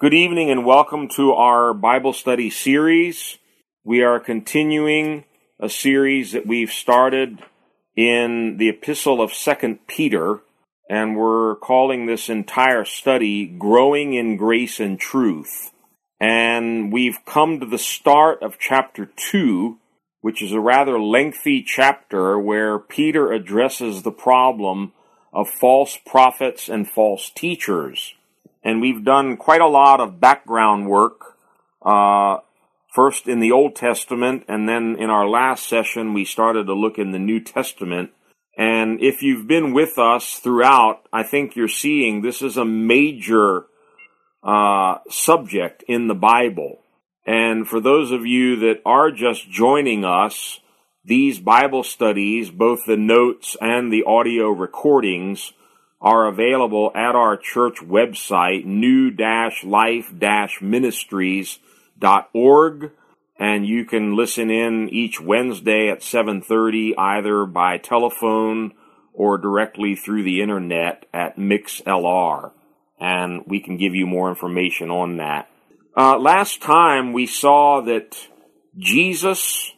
Good evening and welcome to our Bible study series. We are continuing a series that we've started in the epistle of 2nd Peter, and we're calling this entire study Growing in Grace and Truth. And we've come to the start of chapter 2, which is a rather lengthy chapter where Peter addresses the problem of false prophets and false teachers and we've done quite a lot of background work, uh, first in the Old Testament, and then in our last session, we started to look in the New Testament. And if you've been with us throughout, I think you're seeing this is a major uh, subject in the Bible. And for those of you that are just joining us, these Bible studies, both the notes and the audio recordings, are available at our church website, new-life-ministries.org. And you can listen in each Wednesday at 7.30 either by telephone or directly through the internet at MixLR. And we can give you more information on that. Uh, last time we saw that Jesus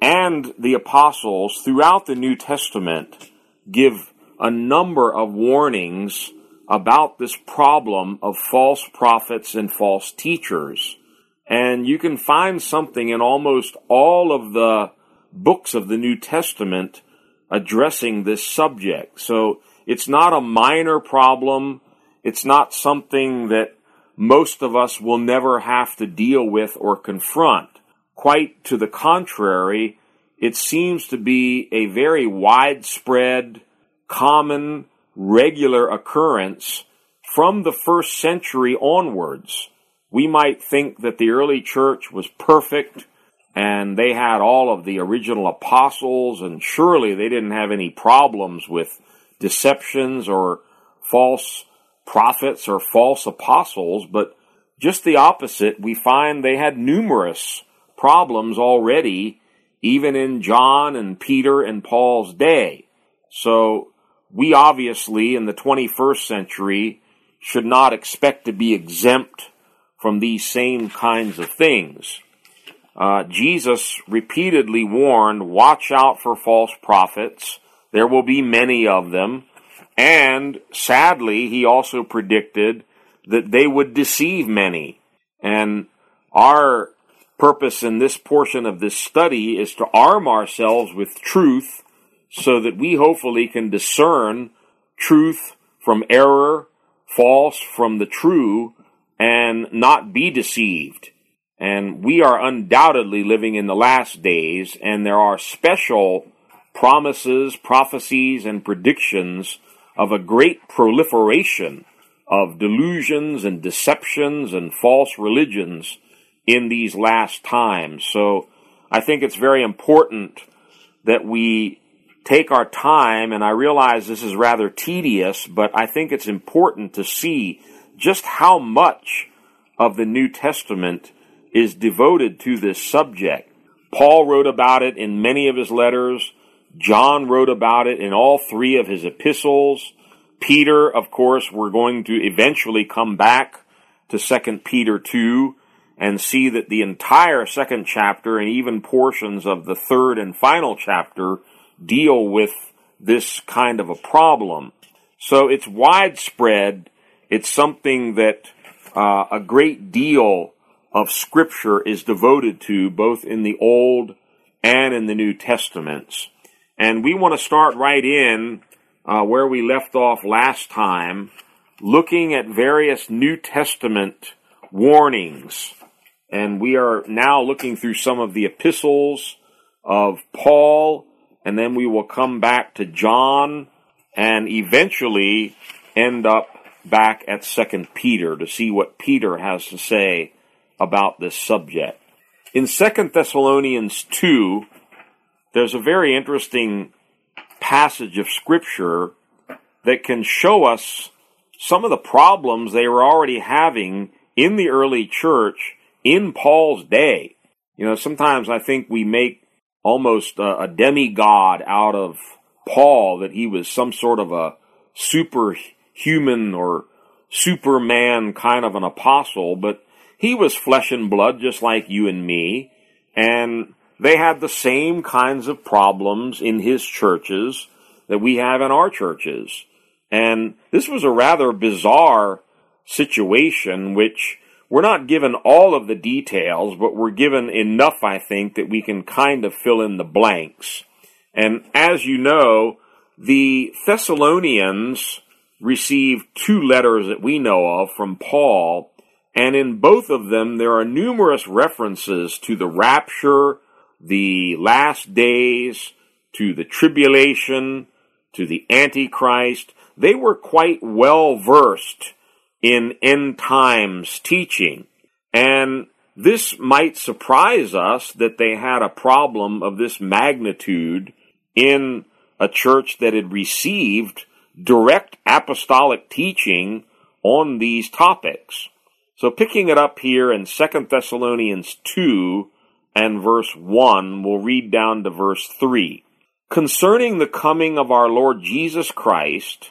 and the apostles throughout the New Testament give a number of warnings about this problem of false prophets and false teachers. And you can find something in almost all of the books of the New Testament addressing this subject. So it's not a minor problem. It's not something that most of us will never have to deal with or confront. Quite to the contrary, it seems to be a very widespread common, regular occurrence from the first century onwards. We might think that the early church was perfect and they had all of the original apostles, and surely they didn't have any problems with deceptions or false prophets or false apostles, but just the opposite. We find they had numerous problems already, even in John and Peter and Paul's day. So we obviously in the 21st century should not expect to be exempt from these same kinds of things. Uh, Jesus repeatedly warned, watch out for false prophets. There will be many of them. And sadly, he also predicted that they would deceive many. And our purpose in this portion of this study is to arm ourselves with truth so that we hopefully can discern truth from error, false from the true, and not be deceived. And we are undoubtedly living in the last days, and there are special promises, prophecies, and predictions of a great proliferation of delusions and deceptions and false religions in these last times. So I think it's very important that we take our time, and I realize this is rather tedious, but I think it's important to see just how much of the New Testament is devoted to this subject. Paul wrote about it in many of his letters. John wrote about it in all three of his epistles. Peter, of course, we're going to eventually come back to 2 Peter 2 and see that the entire second chapter and even portions of the third and final chapter deal with this kind of a problem. So it's widespread. It's something that uh, a great deal of Scripture is devoted to, both in the Old and in the New Testaments. And we want to start right in uh, where we left off last time, looking at various New Testament warnings. And we are now looking through some of the epistles of Paul and then we will come back to John and eventually end up back at second Peter to see what Peter has to say about this subject. In second Thessalonians 2, there's a very interesting passage of scripture that can show us some of the problems they were already having in the early church in Paul's day. You know, sometimes I think we make almost a, a demigod out of Paul, that he was some sort of a superhuman or Superman kind of an apostle, but he was flesh and blood just like you and me, and they had the same kinds of problems in his churches that we have in our churches. And this was a rather bizarre situation, which we're not given all of the details, but we're given enough, I think, that we can kind of fill in the blanks. And as you know, the Thessalonians received two letters that we know of from Paul, and in both of them there are numerous references to the rapture, the last days, to the tribulation, to the Antichrist. They were quite well versed in end times teaching. And this might surprise us that they had a problem of this magnitude in a church that had received direct apostolic teaching on these topics. So picking it up here in 2 Thessalonians 2 and verse 1, we'll read down to verse 3. Concerning the coming of our Lord Jesus Christ,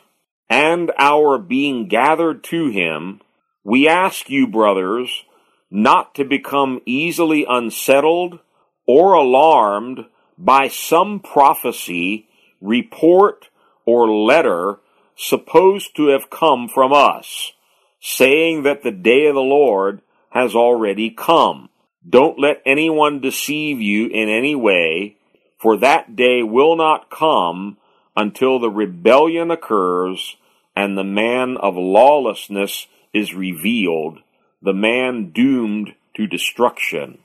and our being gathered to him, we ask you, brothers, not to become easily unsettled or alarmed by some prophecy, report, or letter supposed to have come from us, saying that the day of the Lord has already come. Don't let anyone deceive you in any way, for that day will not come until the rebellion occurs and the man of lawlessness is revealed, the man doomed to destruction.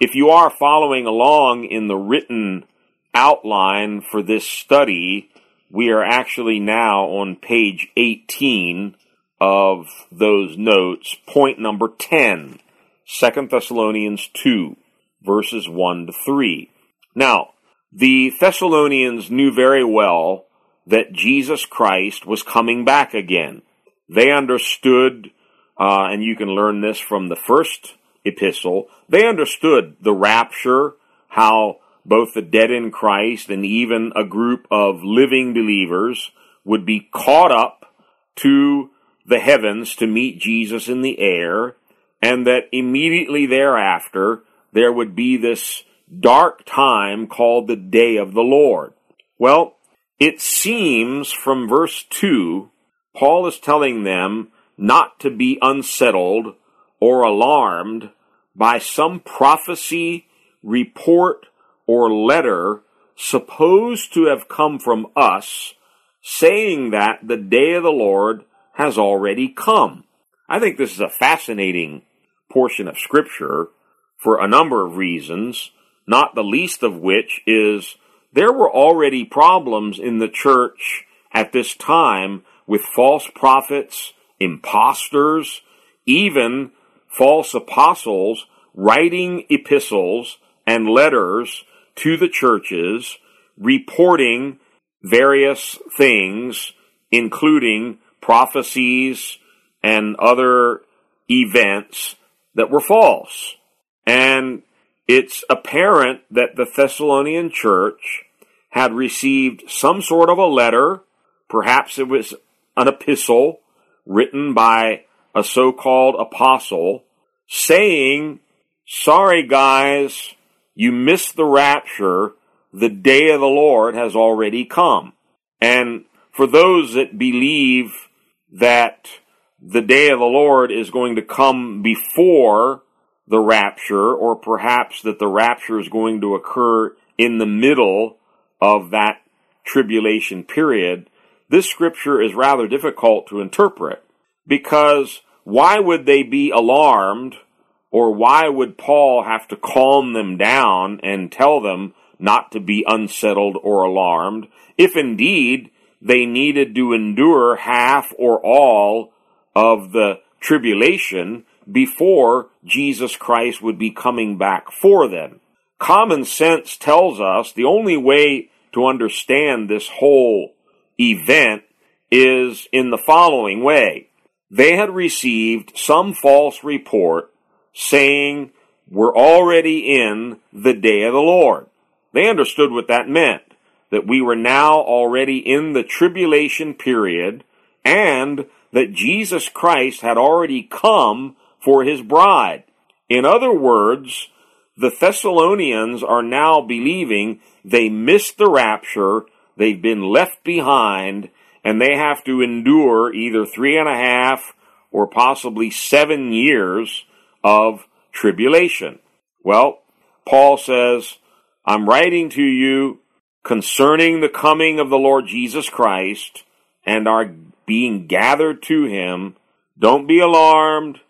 If you are following along in the written outline for this study, we are actually now on page 18 of those notes, point number 10, 2 Thessalonians 2, verses 1 to 3. Now, the Thessalonians knew very well that Jesus Christ was coming back again. They understood, uh, and you can learn this from the first epistle, they understood the rapture, how both the dead in Christ and even a group of living believers would be caught up to the heavens to meet Jesus in the air, and that immediately thereafter there would be this dark time called the day of the Lord. Well, it seems from verse 2, Paul is telling them not to be unsettled or alarmed by some prophecy, report, or letter supposed to have come from us, saying that the day of the Lord has already come. I think this is a fascinating portion of Scripture for a number of reasons not the least of which is there were already problems in the church at this time with false prophets, impostors, even false apostles writing epistles and letters to the churches reporting various things, including prophecies and other events that were false. And it's apparent that the Thessalonian church had received some sort of a letter, perhaps it was an epistle written by a so called apostle, saying, Sorry, guys, you missed the rapture. The day of the Lord has already come. And for those that believe that the day of the Lord is going to come before the rapture, or perhaps that the rapture is going to occur in the middle of that tribulation period, this scripture is rather difficult to interpret. Because why would they be alarmed, or why would Paul have to calm them down and tell them not to be unsettled or alarmed, if indeed they needed to endure half or all of the tribulation before Jesus Christ would be coming back for them. Common sense tells us the only way to understand this whole event is in the following way. They had received some false report saying, we're already in the day of the Lord. They understood what that meant, that we were now already in the tribulation period and that Jesus Christ had already come for his bride. In other words, the Thessalonians are now believing they missed the rapture, they've been left behind, and they have to endure either three and a half or possibly seven years of tribulation. Well, Paul says, I'm writing to you concerning the coming of the Lord Jesus Christ and our being gathered to him. Don't be alarmed.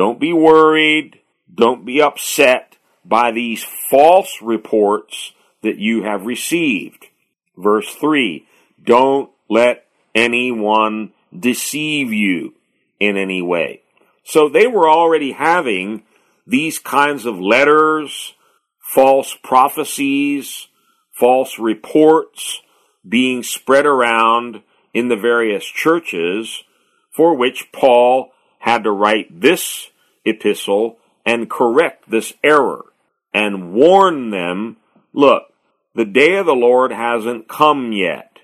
Don't be worried. Don't be upset by these false reports that you have received. Verse 3 Don't let anyone deceive you in any way. So they were already having these kinds of letters, false prophecies, false reports being spread around in the various churches for which Paul had to write this epistle and correct this error and warn them, look, the day of the Lord hasn't come yet.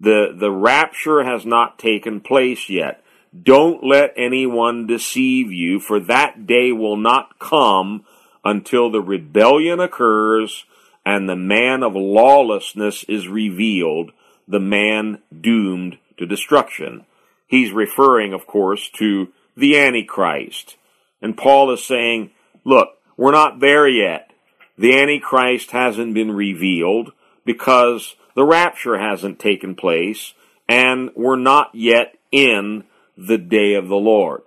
The, the rapture has not taken place yet. Don't let anyone deceive you, for that day will not come until the rebellion occurs and the man of lawlessness is revealed, the man doomed to destruction. He's referring, of course, to the Antichrist. And Paul is saying, look, we're not there yet. The Antichrist hasn't been revealed because the rapture hasn't taken place and we're not yet in the day of the Lord.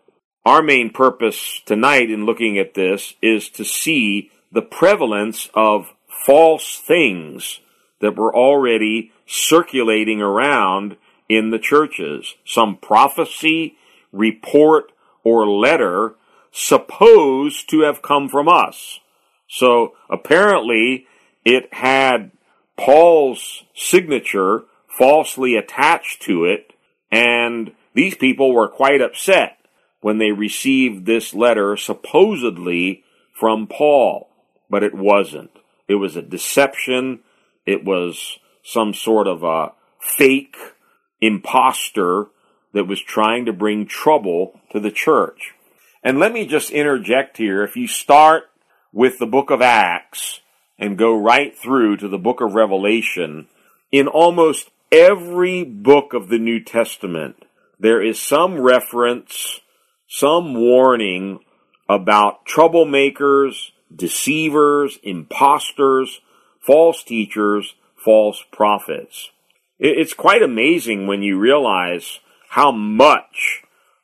Our main purpose tonight in looking at this is to see the prevalence of false things that were already circulating around in the churches. Some prophecy, report, or letter supposed to have come from us. So apparently it had Paul's signature falsely attached to it, and these people were quite upset when they received this letter supposedly from Paul, but it wasn't. It was a deception. It was some sort of a fake impostor that was trying to bring trouble to the church. And let me just interject here. If you start with the book of Acts and go right through to the book of Revelation, in almost every book of the New Testament, there is some reference, some warning about troublemakers, deceivers, impostors, false teachers, false prophets. It's quite amazing when you realize how much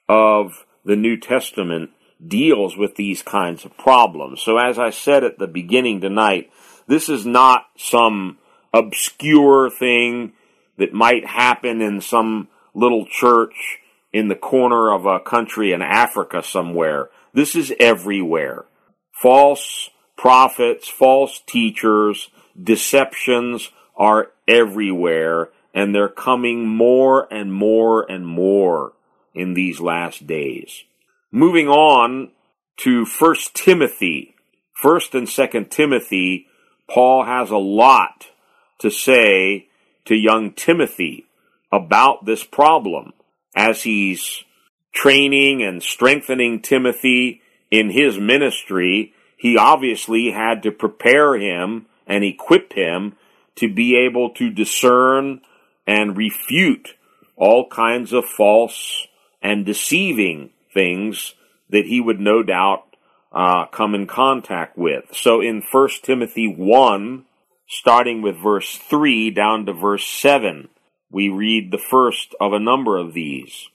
of the New Testament deals with these kinds of problems. So as I said at the beginning tonight, this is not some obscure thing that might happen in some little church in the corner of a country in Africa somewhere. This is everywhere. False prophets, false teachers, deceptions are everywhere and they're coming more and more and more in these last days. Moving on to 1 Timothy. 1st and 2nd Timothy, Paul has a lot to say to young Timothy about this problem as he's training and strengthening Timothy in his ministry. He obviously had to prepare him and equip him to be able to discern and refute all kinds of false and deceiving things that he would no doubt uh, come in contact with. So in 1 Timothy 1, starting with verse 3 down to verse 7, we read the first of a number of these.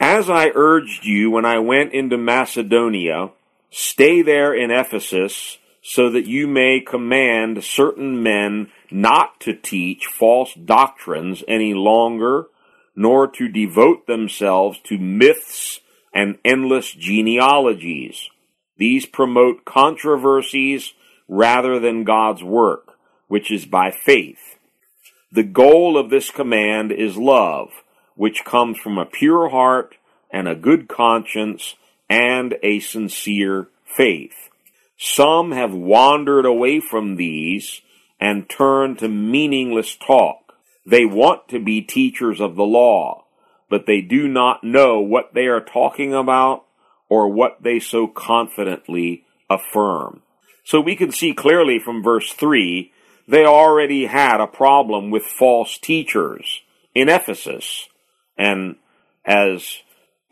As I urged you when I went into Macedonia, stay there in Ephesus so that you may command certain men not to teach false doctrines any longer, nor to devote themselves to myths and endless genealogies. These promote controversies rather than God's work, which is by faith. The goal of this command is love, which comes from a pure heart and a good conscience and a sincere faith. Some have wandered away from these and turned to meaningless talk. They want to be teachers of the law, but they do not know what they are talking about or what they so confidently affirm. So we can see clearly from verse 3 they already had a problem with false teachers in Ephesus. And as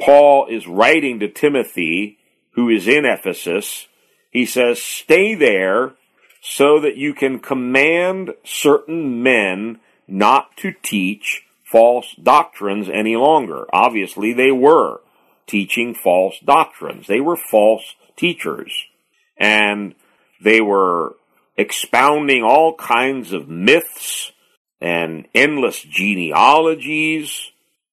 Paul is writing to Timothy, who is in Ephesus, he says, Stay there so that you can command certain men not to teach false doctrines any longer. Obviously, they were teaching false doctrines. They were false teachers. And they were expounding all kinds of myths and endless genealogies,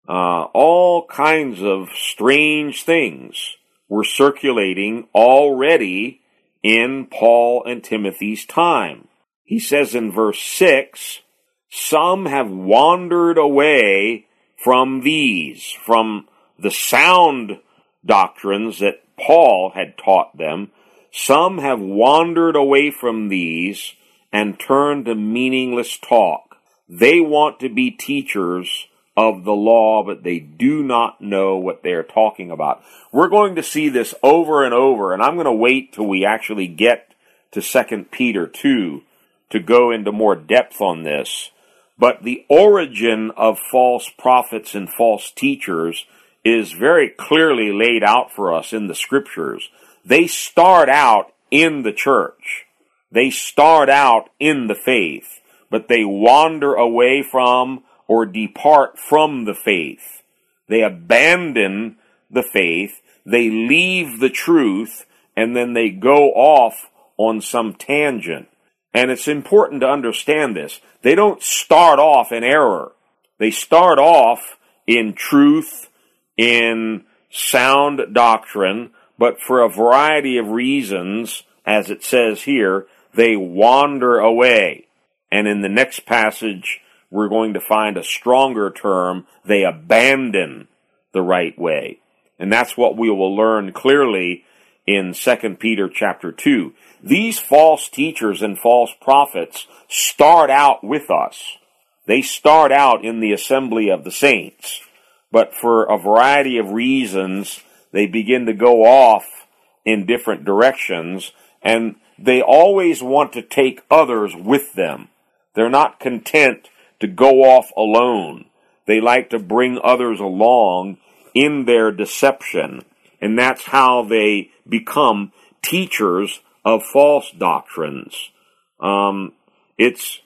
uh, all kinds of strange things were circulating already in Paul and Timothy's time. He says in verse 6, some have wandered away from these, from the sound doctrines that Paul had taught them. Some have wandered away from these and turned to meaningless talk. They want to be teachers of the law, but they do not know what they're talking about. We're going to see this over and over, and I'm going to wait till we actually get to 2 Peter 2 to go into more depth on this. But the origin of false prophets and false teachers is very clearly laid out for us in the scriptures. They start out in the church. They start out in the faith, but they wander away from or depart from the faith. They abandon the faith, they leave the truth, and then they go off on some tangent. And it's important to understand this. They don't start off in error. They start off in truth, in sound doctrine, but for a variety of reasons, as it says here, they wander away. And in the next passage, we're going to find a stronger term. They abandon the right way. And that's what we will learn clearly in 2 Peter chapter 2. These false teachers and false prophets start out with us. They start out in the assembly of the saints. But for a variety of reasons, they begin to go off in different directions and they always want to take others with them. They're not content to go off alone. They like to bring others along in their deception. And that's how they become teachers of false doctrines. Um, it's,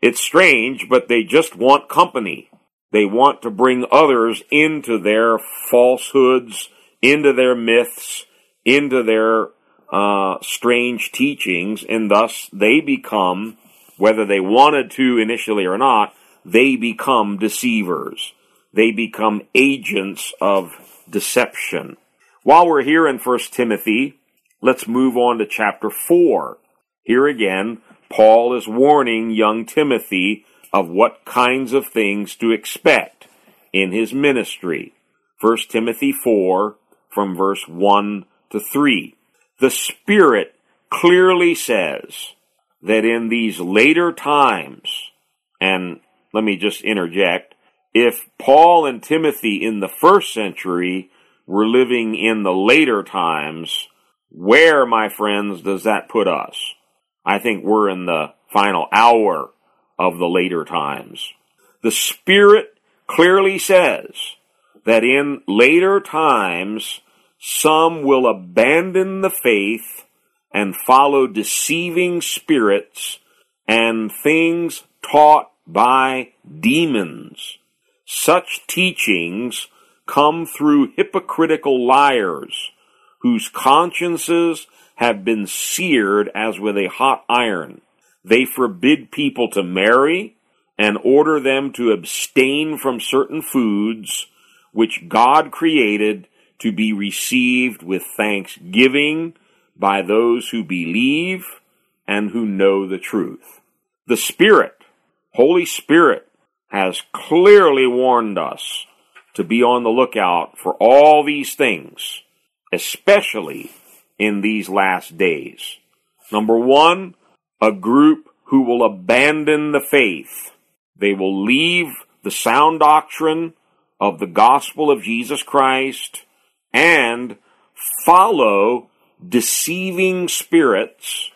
it's strange, but they just want company. They want to bring others into their falsehoods, into their myths, into their uh, strange teachings, and thus they become, whether they wanted to initially or not, they become deceivers. They become agents of deception. While we're here in 1 Timothy, let's move on to chapter 4. Here again, Paul is warning young Timothy of what kinds of things to expect in his ministry. 1 Timothy 4 from verse 1 to 3. The Spirit clearly says that in these later times, and let me just interject. If Paul and Timothy in the first century were living in the later times, where, my friends, does that put us? I think we're in the final hour of the later times. The Spirit clearly says that in later times, some will abandon the faith and follow deceiving spirits and things taught by demons. Such teachings come through hypocritical liars whose consciences have been seared as with a hot iron. They forbid people to marry and order them to abstain from certain foods which God created to be received with thanksgiving by those who believe and who know the truth. The Spirit Holy Spirit has clearly warned us to be on the lookout for all these things, especially in these last days. Number one, a group who will abandon the faith. They will leave the sound doctrine of the gospel of Jesus Christ and follow deceiving spirits.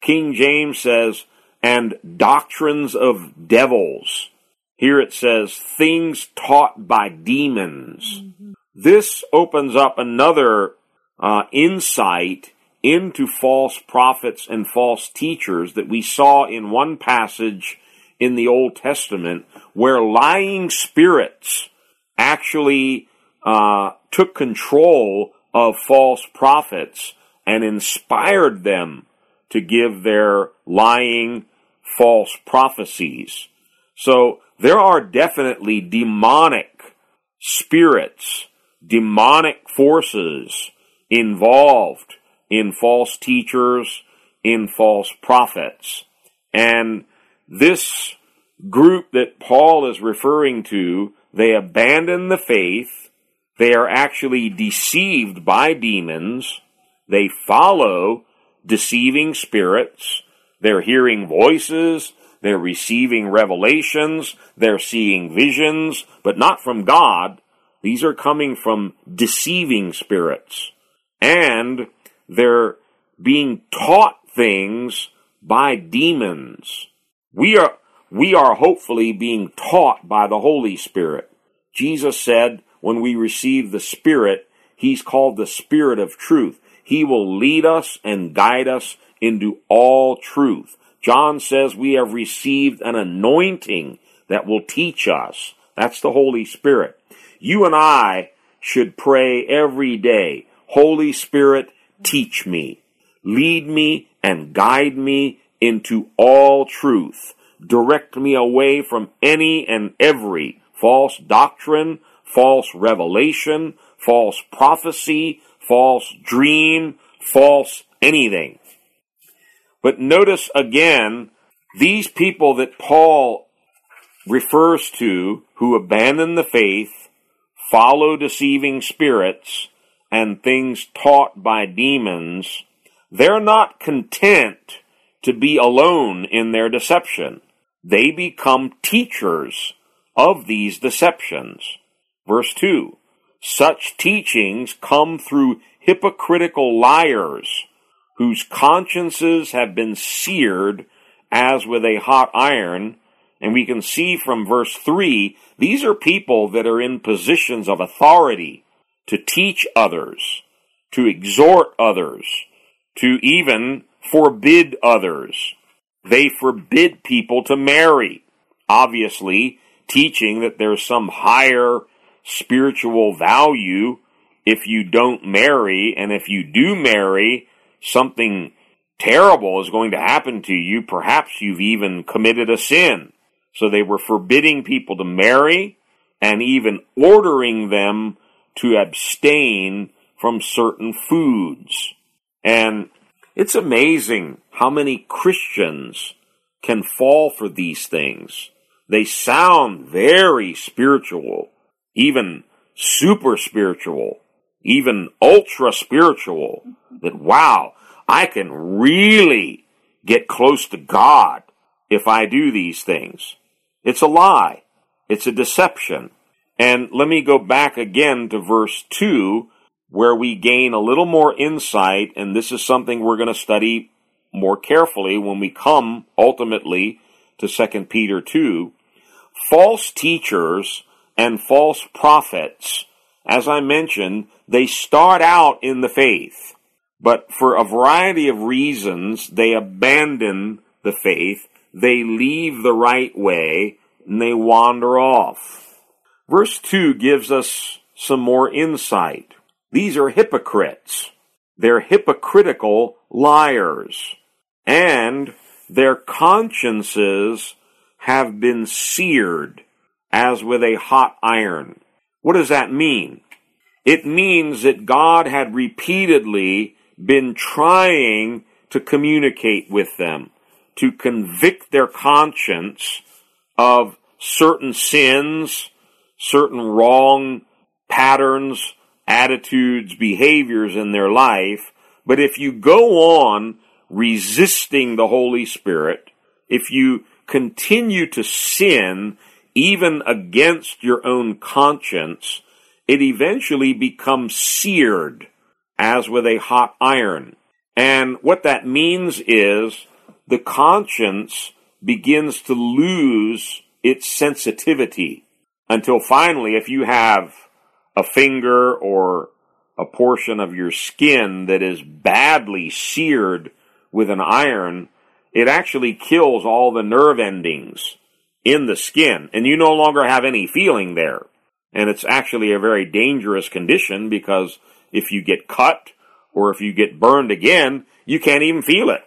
King James says, and doctrines of devils. Here it says, things taught by demons. Mm-hmm. This opens up another uh, insight into false prophets and false teachers that we saw in one passage in the Old Testament where lying spirits actually uh, took control of false prophets and inspired them to give their lying false prophecies. So there are definitely demonic spirits, demonic forces involved in false teachers, in false prophets. And this group that Paul is referring to, they abandon the faith. They are actually deceived by demons. They follow deceiving spirits. They're hearing voices. They're receiving revelations. They're seeing visions, but not from God. These are coming from deceiving spirits. And they're being taught things by demons. We are, we are hopefully being taught by the Holy Spirit. Jesus said when we receive the Spirit, He's called the Spirit of truth. He will lead us and guide us into all truth. John says we have received an anointing that will teach us. That's the Holy Spirit. You and I should pray every day, Holy Spirit, teach me, lead me and guide me into all truth. Direct me away from any and every false doctrine, false revelation, false prophecy, false dream, false anything. But notice again, these people that Paul refers to who abandon the faith, follow deceiving spirits, and things taught by demons, they're not content to be alone in their deception. They become teachers of these deceptions. Verse 2 Such teachings come through hypocritical liars whose consciences have been seared as with a hot iron. And we can see from verse 3 these are people that are in positions of authority to teach others, to exhort others, to even forbid others. They forbid people to marry, obviously teaching that there's some higher spiritual value if you don't marry, and if you do marry, something terrible is going to happen to you. Perhaps you've even committed a sin. So they were forbidding people to marry and even ordering them to abstain from certain foods. And it's amazing how many Christians can fall for these things. They sound very spiritual, even super spiritual, even ultra spiritual. That wow, I can really get close to God if I do these things. It's a lie. It's a deception. And let me go back again to verse 2, where we gain a little more insight, and this is something we're going to study more carefully when we come ultimately to 2 Peter 2. False teachers and false prophets, as I mentioned, they start out in the faith, but for a variety of reasons, they abandon the faith, they leave the right way, and they wander off. Verse 2 gives us some more insight. These are hypocrites. They're hypocritical liars. And their consciences have been seared as with a hot iron. What does that mean? It means that God had repeatedly been trying to communicate with them, to convict their conscience of certain sins, certain wrong patterns, attitudes, behaviors in their life. But if you go on resisting the Holy Spirit, if you continue to sin even against your own conscience, it eventually becomes seared as with a hot iron. And what that means is the conscience begins to lose its sensitivity until finally, if you have a finger or a portion of your skin that is badly seared with an iron, it actually kills all the nerve endings in the skin, and you no longer have any feeling there. And it's actually a very dangerous condition because if you get cut or if you get burned again, you can't even feel it.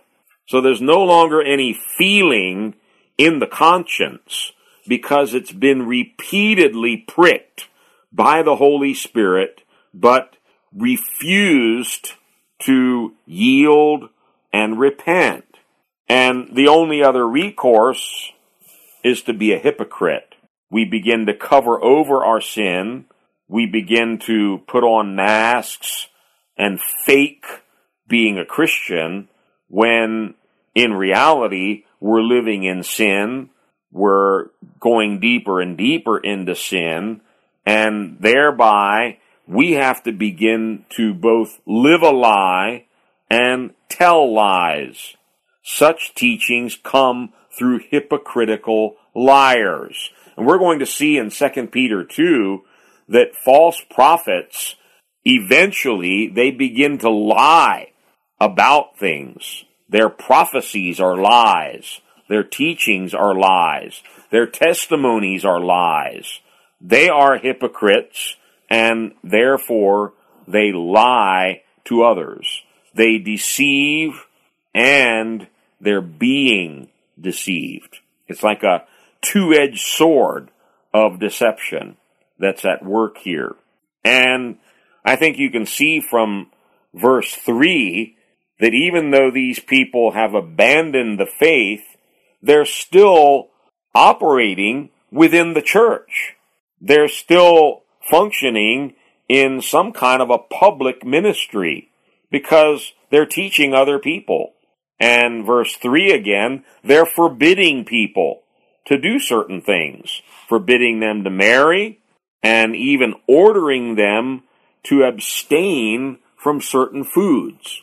So there's no longer any feeling in the conscience because it's been repeatedly pricked by the Holy Spirit, but refused to yield and repent. And the only other recourse is to be a hypocrite. We begin to cover over our sin. We begin to put on masks and fake being a Christian when in reality we're living in sin. We're going deeper and deeper into sin and thereby we have to begin to both live a lie and tell lies. Such teachings come through hypocritical liars. And we're going to see in 2 Peter 2 that false prophets eventually they begin to lie about things. Their prophecies are lies. Their teachings are lies. Their testimonies are lies. They are hypocrites and therefore they lie to others. They deceive and they're being deceived. It's like a two-edged sword of deception that's at work here. And I think you can see from verse 3 that even though these people have abandoned the faith, they're still operating within the church. They're still functioning in some kind of a public ministry because they're teaching other people. And verse 3 again, they're forbidding people to do certain things, forbidding them to marry, and even ordering them to abstain from certain foods.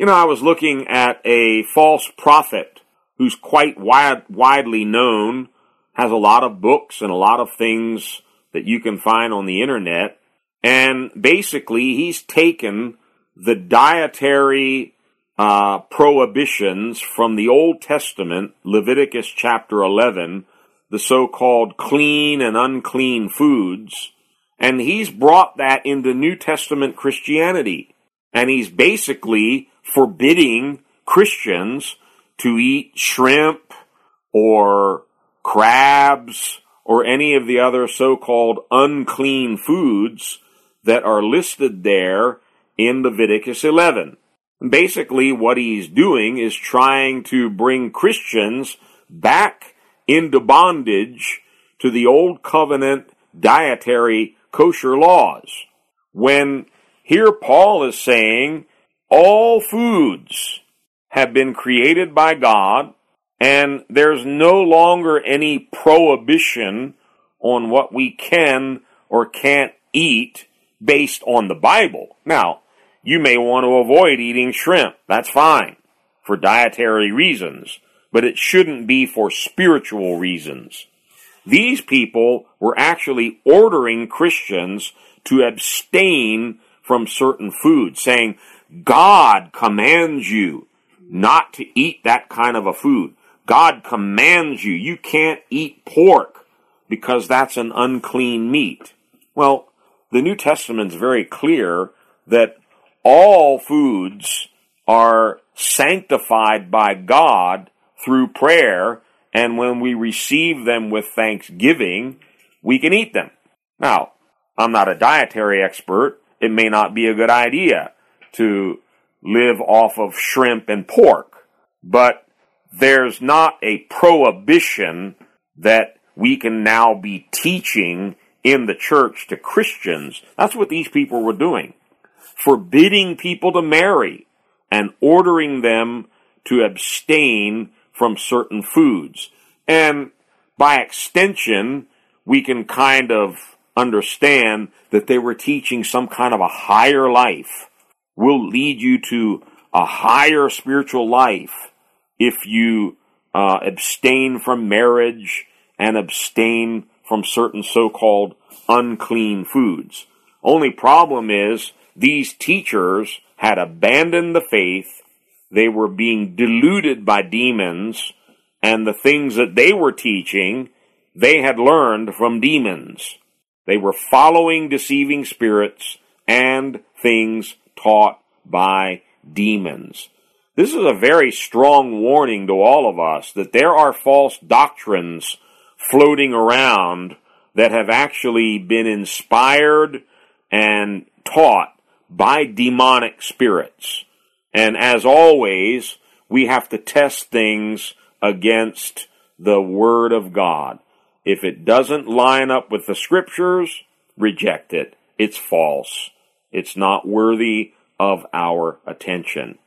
You know, I was looking at a false prophet who's quite wide, widely known, has a lot of books and a lot of things that you can find on the internet, and basically he's taken the dietary uh, prohibitions from the Old Testament, Leviticus chapter 11, the so-called clean and unclean foods, and he's brought that into New Testament Christianity. And he's basically forbidding Christians to eat shrimp or crabs or any of the other so-called unclean foods that are listed there in Leviticus 11. Basically, what he's doing is trying to bring Christians back into bondage to the old covenant dietary kosher laws. When here Paul is saying all foods have been created by God and there's no longer any prohibition on what we can or can't eat based on the Bible. Now, you may want to avoid eating shrimp. That's fine for dietary reasons, but it shouldn't be for spiritual reasons. These people were actually ordering Christians to abstain from certain foods, saying, God commands you not to eat that kind of a food. God commands you, you can't eat pork because that's an unclean meat. Well, the New Testament's very clear that all foods are sanctified by God through prayer, and when we receive them with thanksgiving, we can eat them. Now, I'm not a dietary expert. It may not be a good idea to live off of shrimp and pork, but there's not a prohibition that we can now be teaching in the church to Christians. That's what these people were doing forbidding people to marry and ordering them to abstain from certain foods. And by extension, we can kind of understand that they were teaching some kind of a higher life. Will lead you to a higher spiritual life if you uh, abstain from marriage and abstain from certain so-called unclean foods. Only problem is these teachers had abandoned the faith. They were being deluded by demons and the things that they were teaching, they had learned from demons. They were following deceiving spirits and things taught by demons. This is a very strong warning to all of us that there are false doctrines floating around that have actually been inspired and taught by demonic spirits. And as always, we have to test things against the Word of God. If it doesn't line up with the Scriptures, reject it. It's false. It's not worthy of our attention.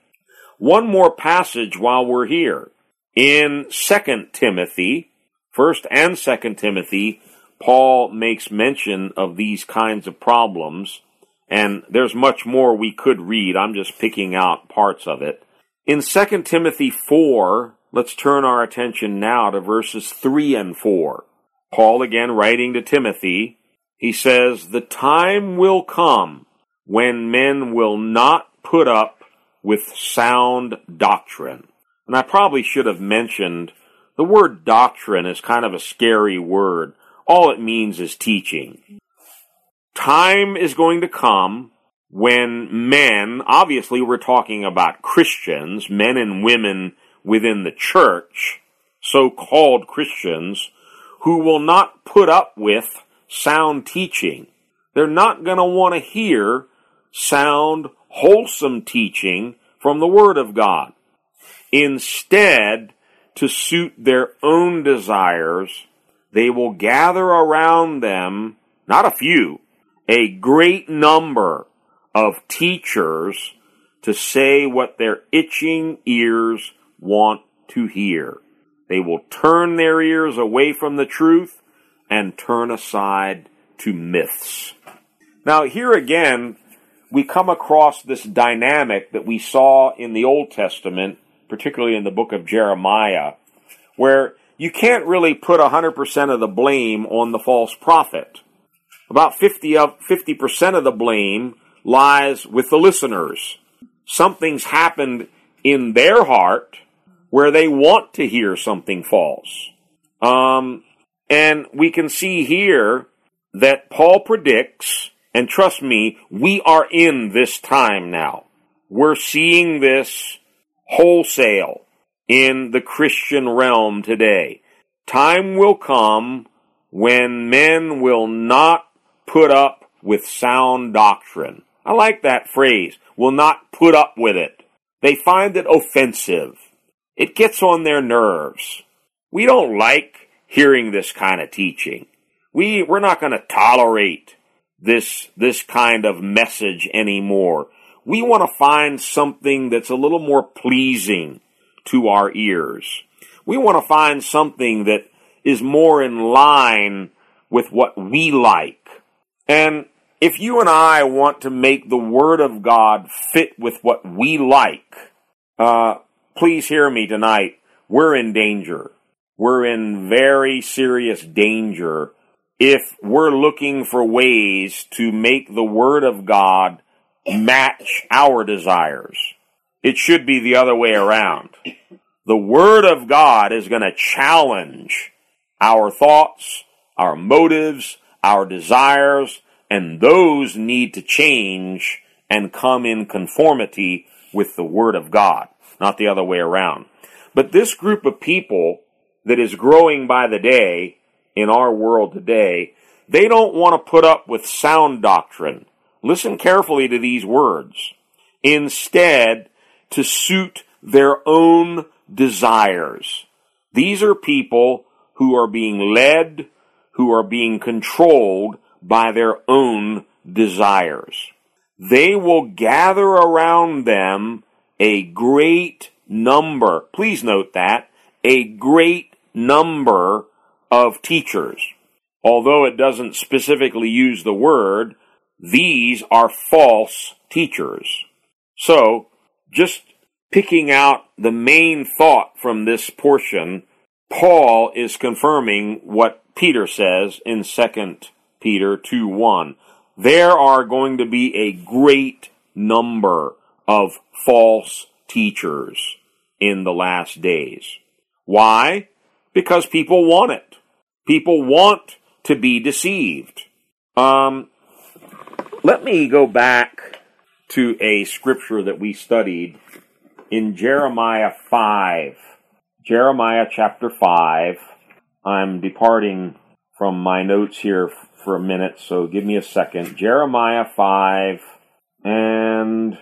One more passage while we're here. In 2 Timothy, 1st and 2nd Timothy, Paul makes mention of these kinds of problems, and there's much more we could read. I'm just picking out parts of it. In 2 Timothy 4, let's turn our attention now to verses 3 and 4. Paul again writing to Timothy, he says, The time will come when men will not put up with sound doctrine. And I probably should have mentioned the word doctrine is kind of a scary word. All it means is teaching. Time is going to come when men, obviously we're talking about Christians, men and women within the church, so-called Christians, who will not put up with sound teaching. They're not going to want to hear sound, wholesome teaching from the Word of God. Instead, to suit their own desires, they will gather around them, not a few, a great number of teachers to say what their itching ears want to hear. They will turn their ears away from the truth and turn aside to myths. Now, here again, we come across this dynamic that we saw in the Old Testament, particularly in the book of Jeremiah, where you can't really put 100% of the blame on the false prophet. About 50 of 50% of the blame lies with the listeners. Something's happened in their heart where they want to hear something false. Um, and we can see here that Paul predicts, and trust me, we are in this time now. We're seeing this wholesale in the Christian realm today. Time will come when men will not put up with sound doctrine. I like that phrase, will not put up with it. They find it offensive. It gets on their nerves. We don't like hearing this kind of teaching. We, we're not going to tolerate this, this kind of message anymore. We want to find something that's a little more pleasing to our ears. We want to find something that is more in line with what we like. And if you and I want to make the Word of God fit with what we like, uh, please hear me tonight. We're in danger. We're in very serious danger if we're looking for ways to make the Word of God match our desires. It should be the other way around. The Word of God is going to challenge our thoughts, our motives, our desires, and those need to change and come in conformity with the Word of God, not the other way around. But this group of people that is growing by the day in our world today, they don't want to put up with sound doctrine. Listen carefully to these words. Instead, to suit their own desires. These are people who are being led, who are being controlled by their own desires. They will gather around them a great number, please note that, a great number of teachers. although it doesn't specifically use the word, these are false teachers. So, just picking out the main thought from this portion, Paul is confirming what Peter says in 2 Peter 2 1. There are going to be a great number of false teachers in the last days. Why? Because people want it. People want to be deceived. Um, let me go back to a scripture that we studied in Jeremiah 5. Jeremiah chapter 5. I'm departing from my notes here for a minute, so give me a second. Jeremiah 5, and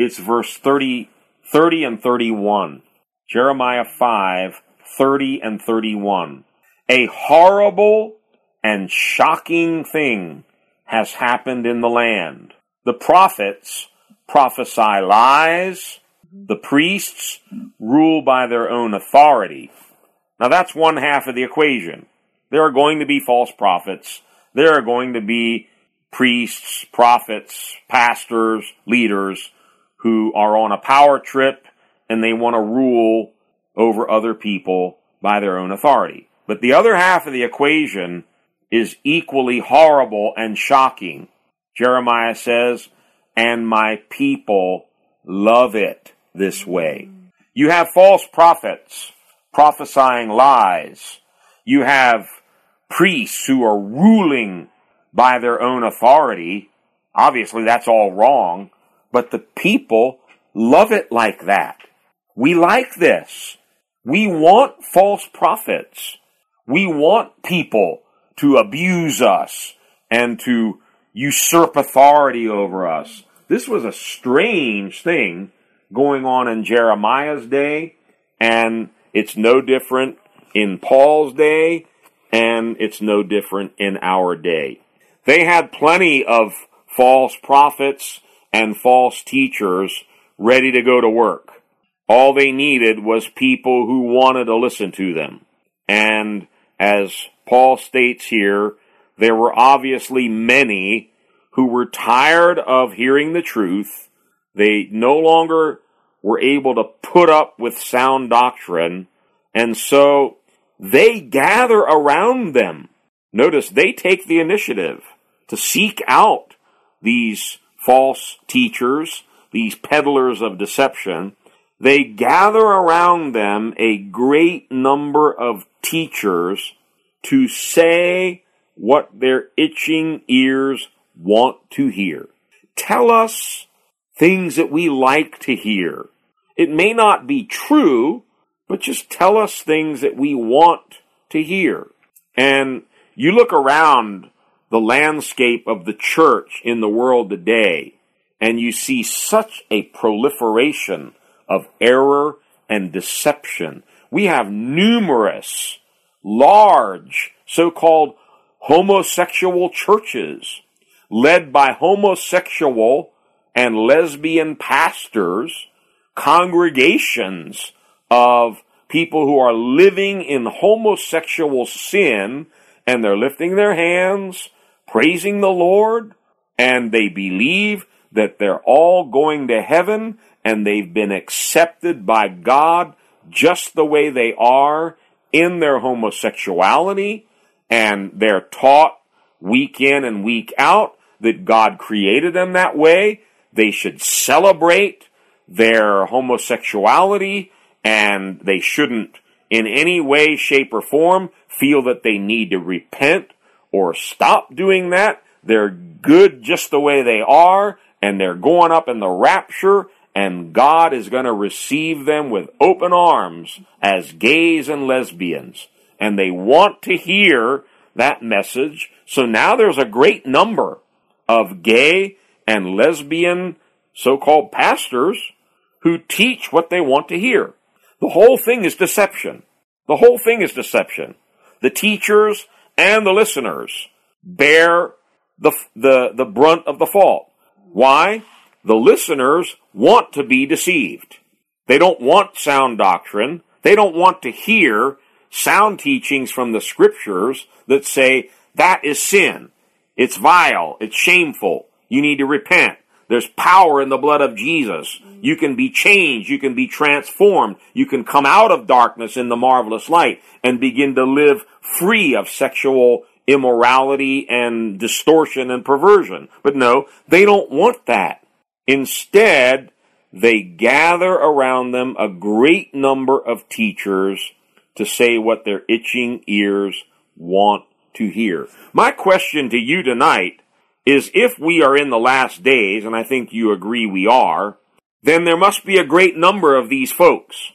it's verse 30, 30 and 31. Jeremiah 5, 30 and 31. A horrible and shocking thing has happened in the land. The prophets prophesy lies. The priests rule by their own authority. Now that's one half of the equation. There are going to be false prophets. There are going to be priests, prophets, pastors, leaders who are on a power trip and they want to rule over other people by their own authority. But the other half of the equation is equally horrible and shocking. Jeremiah says, and my people love it this way. You have false prophets prophesying lies. You have priests who are ruling by their own authority. Obviously, that's all wrong, but the people love it like that. We like this. We want false prophets. We want people to abuse us and to usurp authority over us. This was a strange thing going on in Jeremiah's day, and it's no different in Paul's day, and it's no different in our day. They had plenty of false prophets and false teachers ready to go to work. All they needed was people who wanted to listen to them. And as Paul states here, there were obviously many who were tired of hearing the truth. They no longer were able to put up with sound doctrine, and so they gather around them. Notice they take the initiative to seek out these false teachers, these peddlers of deception. They gather around them a great number of teachers to say what their itching ears want to hear. Tell us things that we like to hear. It may not be true, but just tell us things that we want to hear. And you look around the landscape of the church in the world today, and you see such a proliferation of error and deception. We have numerous, large, so-called homosexual churches led by homosexual and lesbian pastors, congregations of people who are living in homosexual sin and they're lifting their hands, praising the Lord, and they believe that they're all going to heaven and they've been accepted by God just the way they are in their homosexuality and they're taught week in and week out that God created them that way. They should celebrate their homosexuality and they shouldn't in any way, shape, or form feel that they need to repent or stop doing that. They're good just the way they are and they're going up in the rapture and God is going to receive them with open arms as gays and lesbians. And they want to hear that message. So now there's a great number of gay and lesbian so-called pastors who teach what they want to hear. The whole thing is deception. The whole thing is deception. The teachers and the listeners bear the, the, the brunt of the fault. Why? The listeners want to be deceived. They don't want sound doctrine. They don't want to hear sound teachings from the scriptures that say that is sin. It's vile. It's shameful. You need to repent. There's power in the blood of Jesus. You can be changed. You can be transformed. You can come out of darkness in the marvelous light and begin to live free of sexual immorality and distortion and perversion. But no, they don't want that. Instead, they gather around them a great number of teachers to say what their itching ears want to hear. My question to you tonight is if we are in the last days, and I think you agree we are, then there must be a great number of these folks.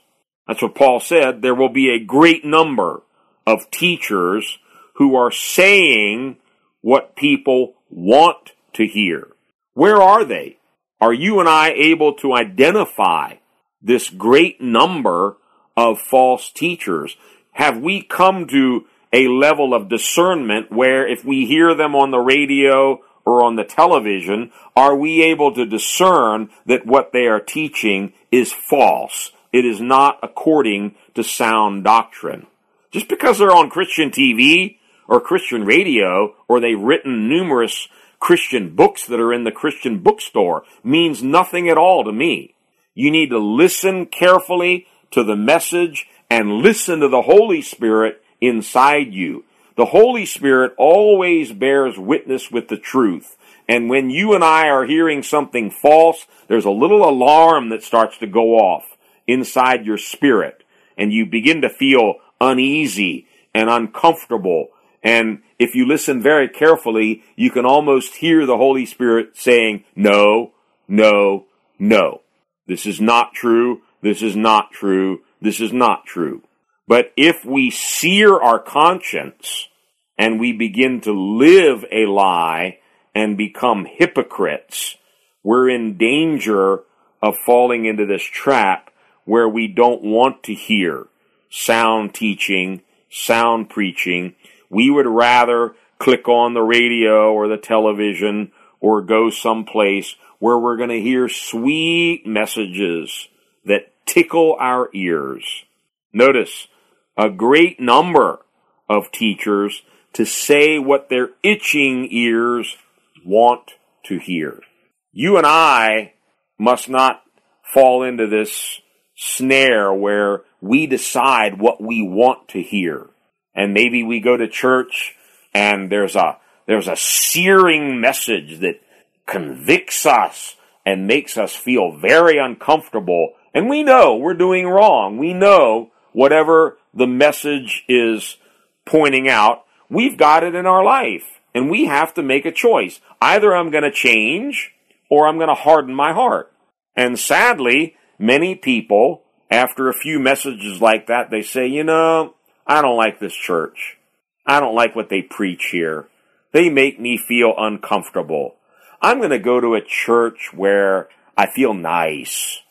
That's what Paul said. There will be a great number of teachers who are saying what people want to hear. Where are they? Are you and I able to identify this great number of false teachers? Have we come to a level of discernment where if we hear them on the radio or on the television, are we able to discern that what they are teaching is false? It is not according to sound doctrine. Just because they're on Christian TV or Christian radio or they've written numerous Christian books that are in the Christian bookstore means nothing at all to me. You need to listen carefully to the message and listen to the Holy Spirit inside you. The Holy Spirit always bears witness with the truth. And when you and I are hearing something false, there's a little alarm that starts to go off inside your spirit. And you begin to feel uneasy and uncomfortable. And if you listen very carefully, you can almost hear the Holy Spirit saying, no, no, no. This is not true. This is not true. This is not true. But if we sear our conscience and we begin to live a lie and become hypocrites, we're in danger of falling into this trap where we don't want to hear sound teaching, sound preaching. We would rather click on the radio or the television or go someplace where we're going to hear sweet messages that tickle our ears. Notice, a great number of teachers to say what their itching ears want to hear. You and I must not fall into this snare where we decide what we want to hear. And maybe we go to church and there's a, there's a searing message that convicts us and makes us feel very uncomfortable. And we know we're doing wrong. We know whatever the message is pointing out, we've got it in our life. And we have to make a choice. Either I'm going to change or I'm going to harden my heart. And sadly, many people, after a few messages like that, they say, you know, I don't like this church. I don't like what they preach here. They make me feel uncomfortable. I'm going to go to a church where I feel nice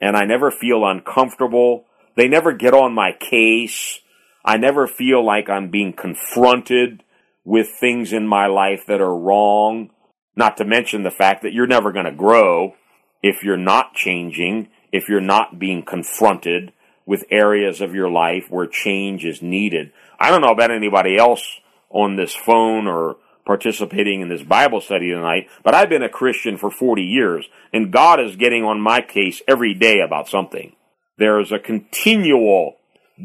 and I never feel uncomfortable they never get on my case. I never feel like I'm being confronted with things in my life that are wrong. Not to mention the fact that you're never going to grow if you're not changing, if you're not being confronted with areas of your life where change is needed. I don't know about anybody else on this phone or participating in this Bible study tonight, but I've been a Christian for 40 years, and God is getting on my case every day about something. There is a continual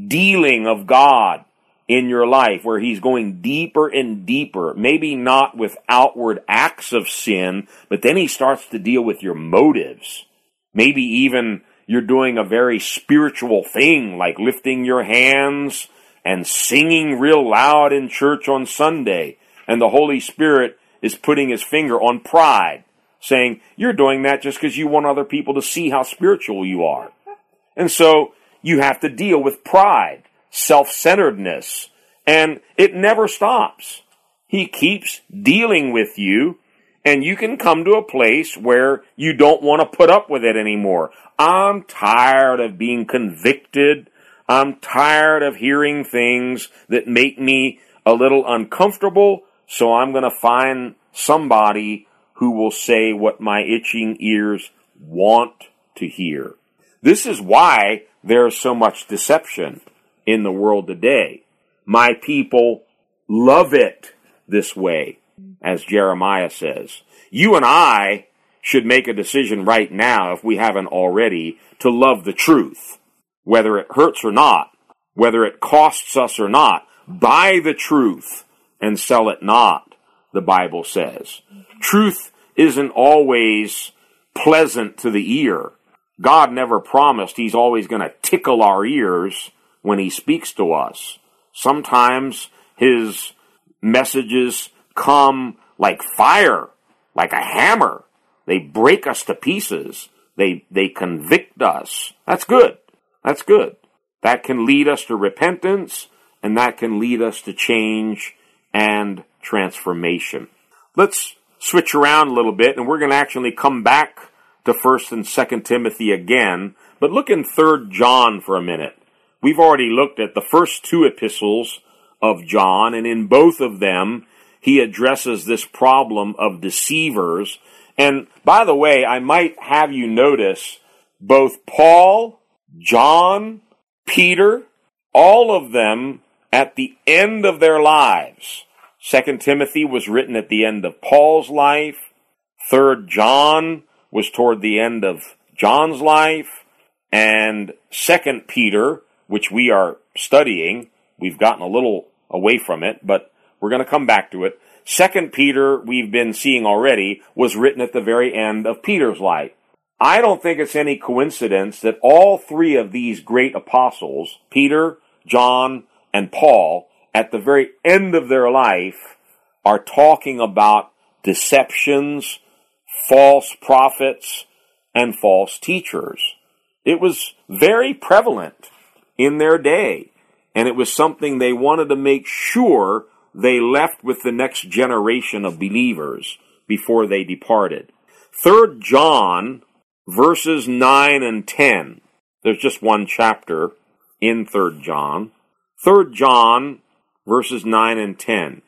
dealing of God in your life where He's going deeper and deeper, maybe not with outward acts of sin, but then He starts to deal with your motives. Maybe even you're doing a very spiritual thing like lifting your hands and singing real loud in church on Sunday, and the Holy Spirit is putting His finger on pride, saying, You're doing that just because you want other people to see how spiritual you are. And so you have to deal with pride, self-centeredness, and it never stops. He keeps dealing with you and you can come to a place where you don't want to put up with it anymore. I'm tired of being convicted. I'm tired of hearing things that make me a little uncomfortable. So I'm going to find somebody who will say what my itching ears want to hear. This is why there's so much deception in the world today. My people love it. this way, as Jeremiah says. You and I should make a decision right now, if we haven't already, to love the truth, whether it hurts or not, whether it costs us or not. Buy the truth and sell it not, the Bible says. Truth isn't always pleasant to the ear. God never promised He's always going to tickle our ears when He speaks to us. Sometimes His messages come like fire, like a hammer. They break us to pieces. They, they convict us. That's good. That's good. That can lead us to repentance and that can lead us to change and transformation. Let's switch around a little bit and we're going to actually come back to 1st and 2nd Timothy again, but look in 3rd John for a minute. We've already looked at the first two epistles of John and in both of them he addresses this problem of deceivers. And by the way, I might have you notice both Paul, John, Peter, all of them at the end of their lives. Second Timothy was written at the end of Paul's life. Third John was toward the end of John's life. And Second Peter, which we are studying, we've gotten a little away from it, but we're going to come back to it. Second Peter, we've been seeing already, was written at the very end of Peter's life. I don't think it's any coincidence that all three of these great apostles, Peter, John, and Paul, at the very end of their life, are talking about deceptions, false prophets, and false teachers. It was very prevalent in their day, and it was something they wanted to make sure they left with the next generation of believers before they departed. Third John verses 9 and 10. There's just one chapter in Third John. Third John verses 9 and 10.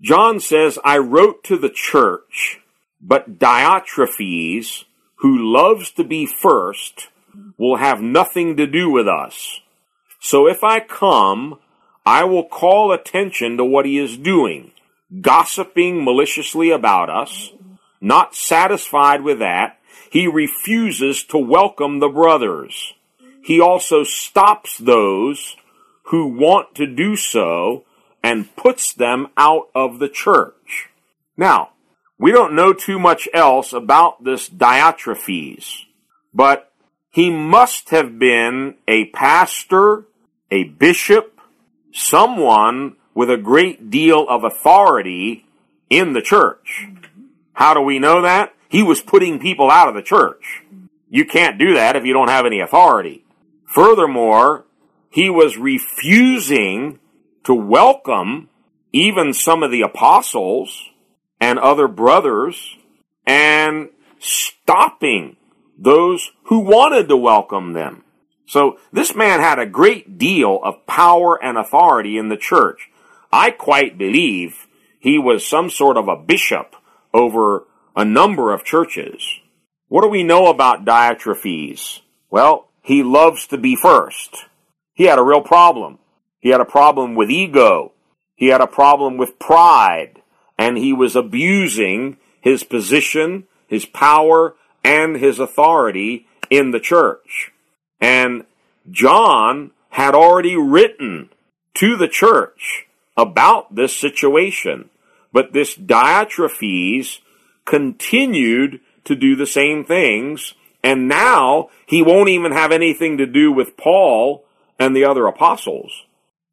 John says, I wrote to the church, but Diotrephes, who loves to be first, will have nothing to do with us. So if I come, I will call attention to what he is doing, gossiping maliciously about us. Not satisfied with that, he refuses to welcome the brothers. He also stops those who want to do so and puts them out of the church. Now, we don't know too much else about this Diotrephes, but he must have been a pastor, a bishop, someone with a great deal of authority in the church. How do we know that? He was putting people out of the church. You can't do that if you don't have any authority. Furthermore, he was refusing to welcome even some of the apostles and other brothers and stopping those who wanted to welcome them. So this man had a great deal of power and authority in the church. I quite believe he was some sort of a bishop over a number of churches. What do we know about Diotrephes? Well, he loves to be first. He had a real problem. He had a problem with ego. He had a problem with pride. And he was abusing his position, his power, and his authority in the church. And John had already written to the church about this situation. But this Diotrephes continued to do the same things. And now he won't even have anything to do with Paul and the other apostles.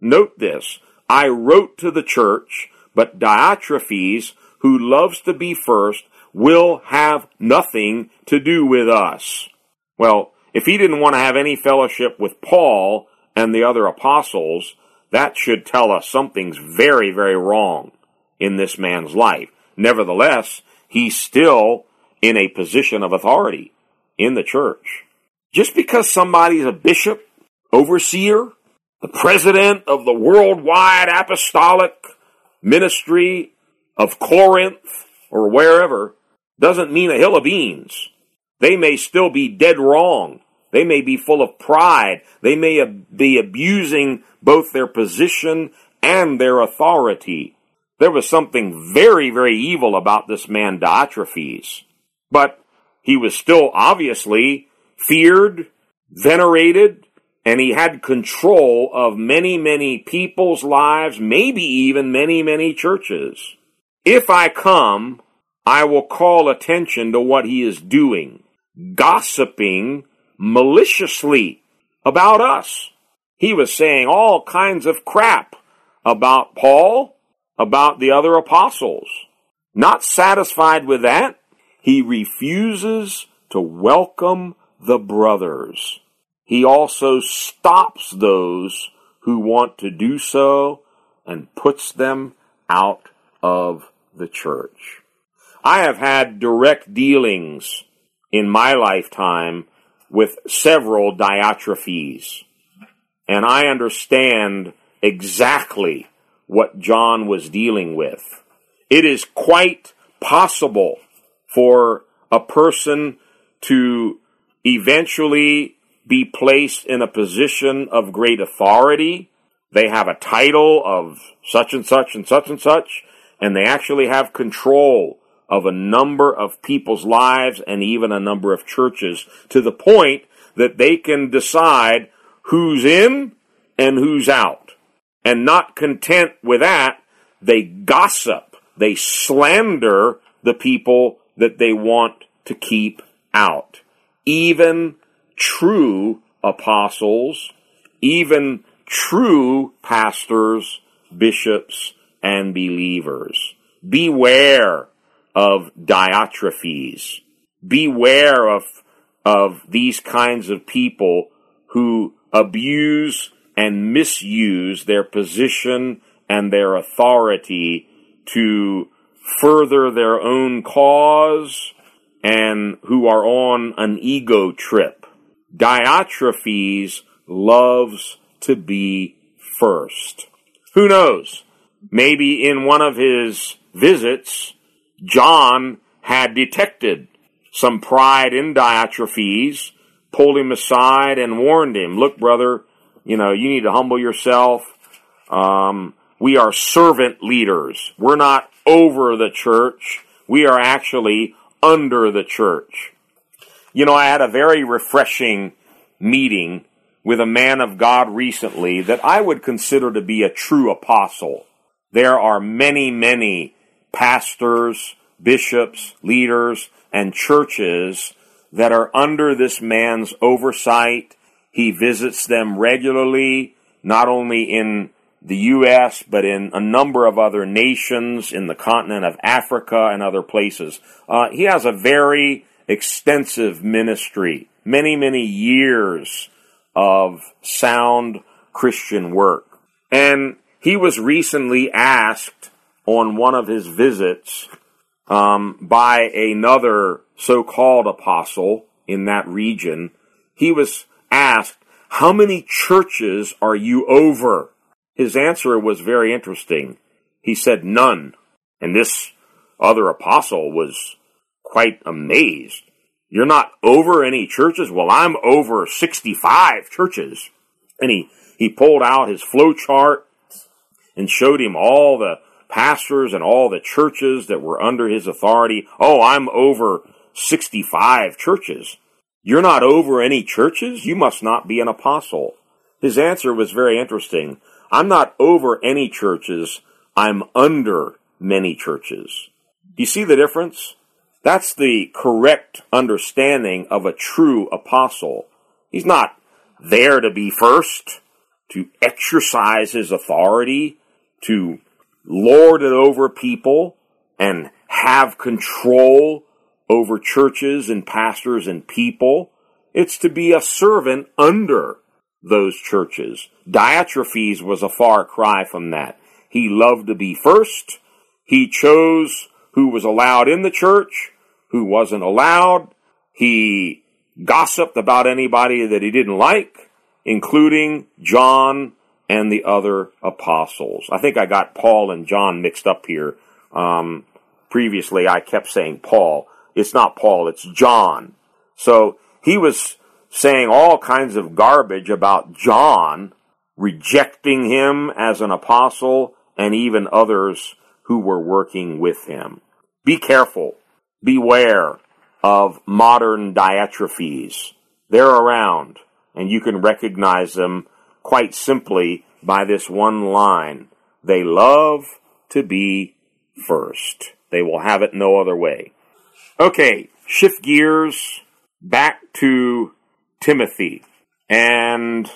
Note this. I wrote to the church, but Diotrephes, who loves to be first, will have nothing to do with us. Well, if he didn't want to have any fellowship with Paul and the other apostles, that should tell us something's very, very wrong in this man's life. Nevertheless, he's still in a position of authority in the church. Just because somebody's a bishop, overseer, the president of the worldwide apostolic ministry of Corinth or wherever, doesn't mean a hill of beans. They may still be dead wrong. They may be full of pride. They may be abusing both their position and their authority. There was something very, very evil about this man Diotrephes. But he was still obviously feared, venerated, and he had control of many, many people's lives, maybe even many, many churches. If I come, I will call attention to what he is doing, gossiping maliciously about us. He was saying all kinds of crap about Paul, about the other apostles. Not satisfied with that, he refuses to welcome the brothers. He also stops those who want to do so and puts them out of the church. I have had direct dealings in my lifetime with several Diotrephes, and I understand exactly what John was dealing with. It is quite possible for a person to eventually be placed in a position of great authority. They have a title of such and such and such and such, and they actually have control of a number of people's lives and even a number of churches to the point that they can decide who's in and who's out. And not content with that, they gossip, they slander the people that they want to keep out. Even true apostles, even true pastors, bishops, and believers. Beware of Diotrephes. Beware of, of these kinds of people who abuse and misuse their position and their authority to further their own cause and who are on an ego trip. Diotrephes loves to be first. Who knows? Maybe in one of his visits, John had detected some pride in Diotrephes, pulled him aside and warned him, look, brother, you know, you need to humble yourself. Um, we are servant leaders. We're not over the church. We are actually under the church. You know, I had a very refreshing meeting with a man of God recently that I would consider to be a true apostle. There are many, many pastors, bishops, leaders, and churches that are under this man's oversight. He visits them regularly, not only in the U.S., but in a number of other nations in the continent of Africa and other places. Uh, he has a very extensive ministry, many, many years of sound Christian work. And he was recently asked on one of his visits um, by another so-called apostle in that region. He was asked, how many churches are you over? His answer was very interesting. He said none. And this other apostle was quite amazed. You're not over any churches? Well, I'm over 65 churches. And he, he pulled out his flow chart and showed him all the pastors and all the churches that were under his authority. Oh, I'm over 65 churches. You're not over any churches? You must not be an apostle. His answer was very interesting. I'm not over any churches. I'm under many churches. Do You see the difference? That's the correct understanding of a true apostle. He's not there to be first, to exercise his authority, to lord it over people and have control over churches and pastors and people. It's to be a servant under those churches. Diotrephes was a far cry from that. He loved to be first. He chose who was allowed in the church, who wasn't allowed. He gossiped about anybody that he didn't like, including John and the other apostles. I think I got Paul and John mixed up here. Um, previously, I kept saying Paul. It's not Paul, it's John. So he was saying all kinds of garbage about John, rejecting him as an apostle, and even others who were working with him. Be careful. Beware of modern Diotrephes. They're around, and you can recognize them quite simply by this one line. They love to be first. They will have it no other way. Okay, shift gears back to Timothy. And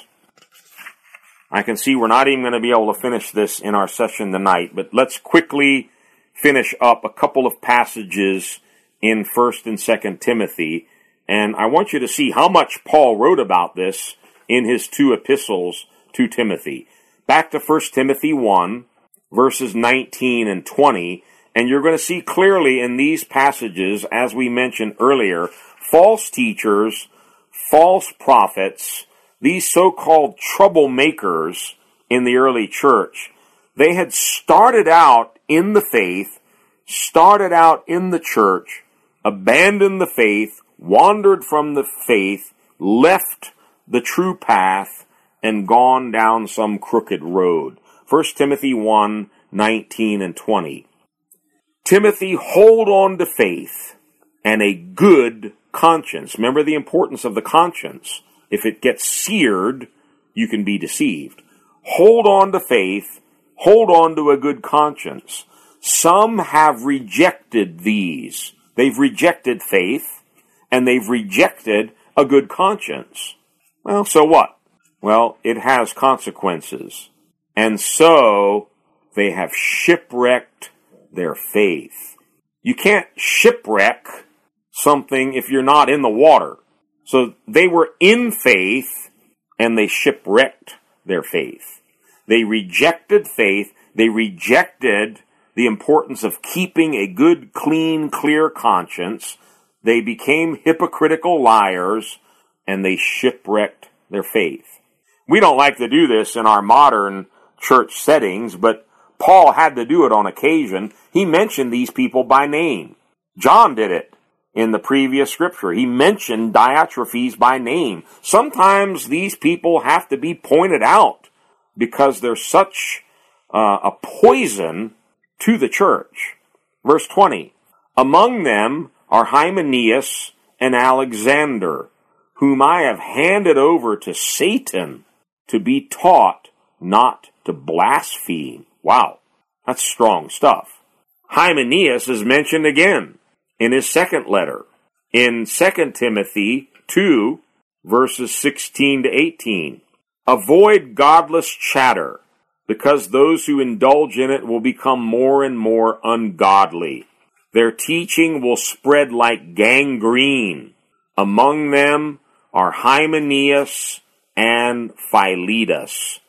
I can see we're not even going to be able to finish this in our session tonight, but let's quickly finish up a couple of passages in 1st and 2nd Timothy. And I want you to see how much Paul wrote about this in his two epistles to Timothy. Back to 1 Timothy 1, verses 19 and 20, and you're going to see clearly in these passages, as we mentioned earlier, false teachers, false prophets, these so-called troublemakers in the early church, they had started out in the faith, started out in the church, abandoned the faith, wandered from the faith, left the true path, and gone down some crooked road. 1 Timothy 1, 19 and 20. Timothy, hold on to faith and a good conscience. Remember the importance of the conscience. If it gets seared, you can be deceived. Hold on to faith, hold on to a good conscience. Some have rejected these. They've rejected faith, and they've rejected a good conscience. Well, so what? Well, it has consequences. And so they have shipwrecked their faith. You can't shipwreck something if you're not in the water. So they were in faith and they shipwrecked their faith. They rejected faith. They rejected the importance of keeping a good, clean, clear conscience. They became hypocritical liars and they shipwrecked their faith. We don't like to do this in our modern church settings, but Paul had to do it on occasion. He mentioned these people by name. John did it in the previous scripture. He mentioned Diotrephes by name. Sometimes these people have to be pointed out because they're such uh, a poison to the church. Verse 20. Among them are Hymenaeus and Alexander, whom I have handed over to Satan to be taught not to blaspheme. Wow, that's strong stuff. Hymenaeus is mentioned again in his second letter in 2 Timothy 2 verses 16 to 18. Avoid godless chatter because those who indulge in it will become more and more ungodly. Their teaching will spread like gangrene. Among them are Hymenaeus and Philetus,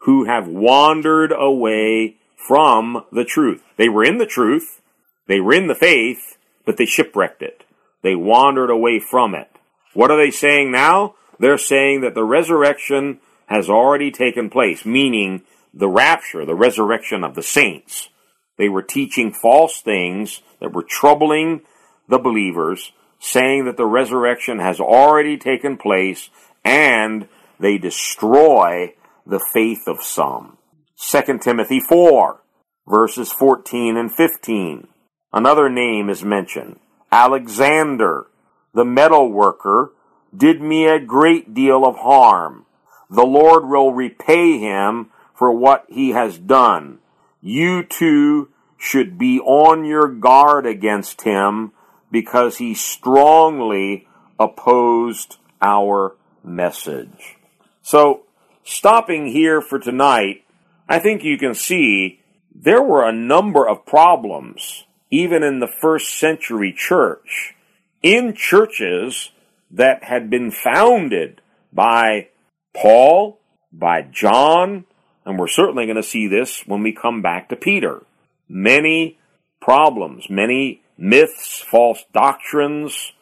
who have wandered away from the truth. They were in the truth, they were in the faith, but they shipwrecked it. They wandered away from it. What are they saying now? They're saying that the resurrection has already taken place, meaning the rapture, the resurrection of the saints. They were teaching false things that were troubling the believers, saying that the resurrection has already taken place and they destroy the faith of some. 2 Timothy 4, verses 14 and 15. Another name is mentioned. Alexander, the metal worker, did me a great deal of harm. The Lord will repay him for what he has done. You too should be on your guard against him because he strongly opposed our message. So, stopping here for tonight, I think you can see there were a number of problems even in the first century church, in churches that had been founded by Paul, by John, and we're certainly going to see this when we come back to Peter. Many problems, many myths, false doctrines,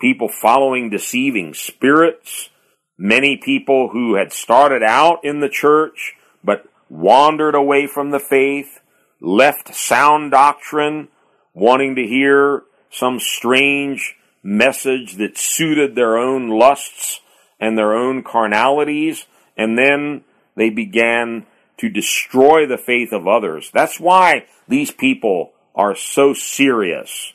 people following deceiving spirits, many people who had started out in the church but wandered away from the faith, left sound doctrine, wanting to hear some strange message that suited their own lusts and their own carnalities, and then they began to destroy the faith of others. That's why these people are so serious.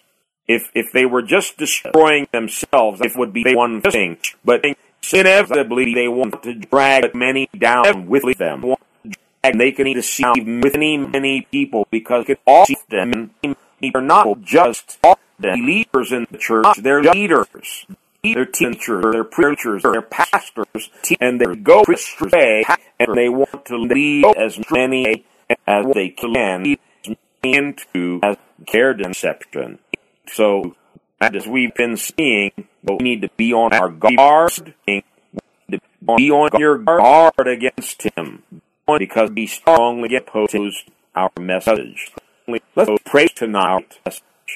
If if they were just destroying themselves, it would be one thing. But inevitably, they want to drag many down with them. And they can deceive many, many people because often they're not just the leaders in the church; they're leaders. They're teachers, they're preachers, they're pastors, and they go astray, and they want to lead as many as they can into their deception. So, as we've been seeing, we need to be on our guard, be on your guard against him, because he strongly opposes our message. Let's pray tonight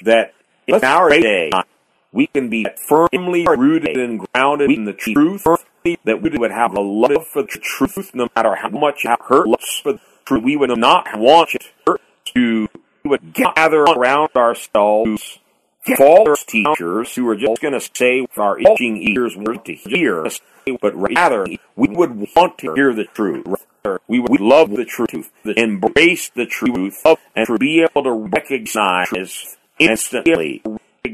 that in our day we can be firmly rooted and grounded in the truth, that we would have a love for the truth no matter how much it hurts for the truth. We would not want it to would gather around ourselves false teachers who are just going to say with our itching ears want to hear, but rather we would want to hear the truth. We would love the truth, embrace the truth, and to be able to recognize instantly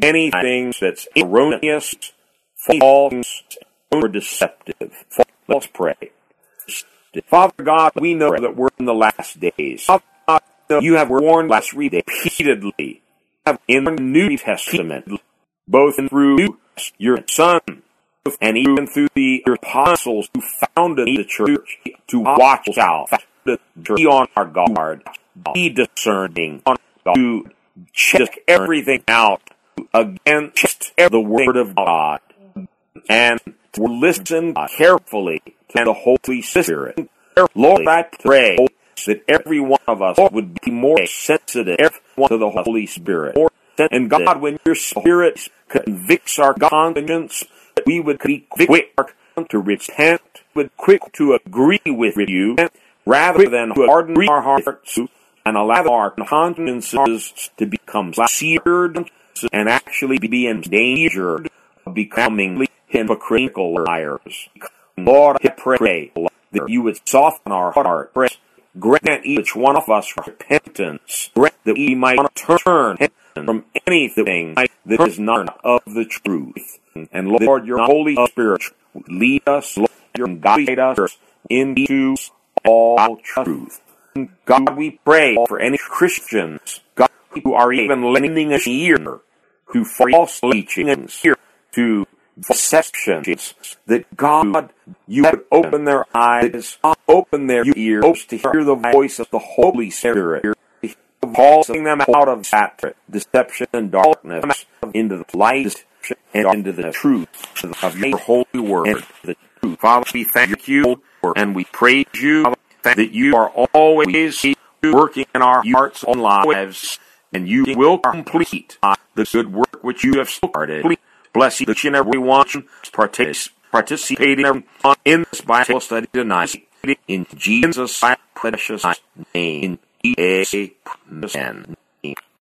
anything that's erroneous, false, or deceptive. Let's pray. Father God, we know that we're in the last days. Father God, you have warned us repeatedly in the New Testament, both through your Son and even through the apostles who founded the church to watch out, to be on our guard, be discerning, to check everything out against the Word of God and listen carefully to the Holy Spirit. Lord, I pray that every one of us would be more sensitive to the Holy Spirit. And God, when your Spirit convicts our conscience, that we would be quick to repent, would quick to agree with you, rather than harden our hearts and allow our consciences to become seared and actually be endangered of becoming hypocritical liars. Lord, I pray that you would soften our hearts, grant each one of us repentance, grant that we might turn from anything that is not of the truth. And Lord, your Holy Spirit lead us, Lord, guide us into all truth. God, we pray for any Christians, God, who are even lending a ear to false teachings, to deceptions, that God, you would open their eyes, open their ears to hear the voice of the Holy Spirit, calling them out of that deception and darkness into the light and into the truth of your holy word. The truth. Father, we thank you and we praise you that you are always working in our hearts and lives and you will complete uh, the good work which you have started. Bless each and every one participating in this Bible study tonight. In Jesus' precious name. Amen.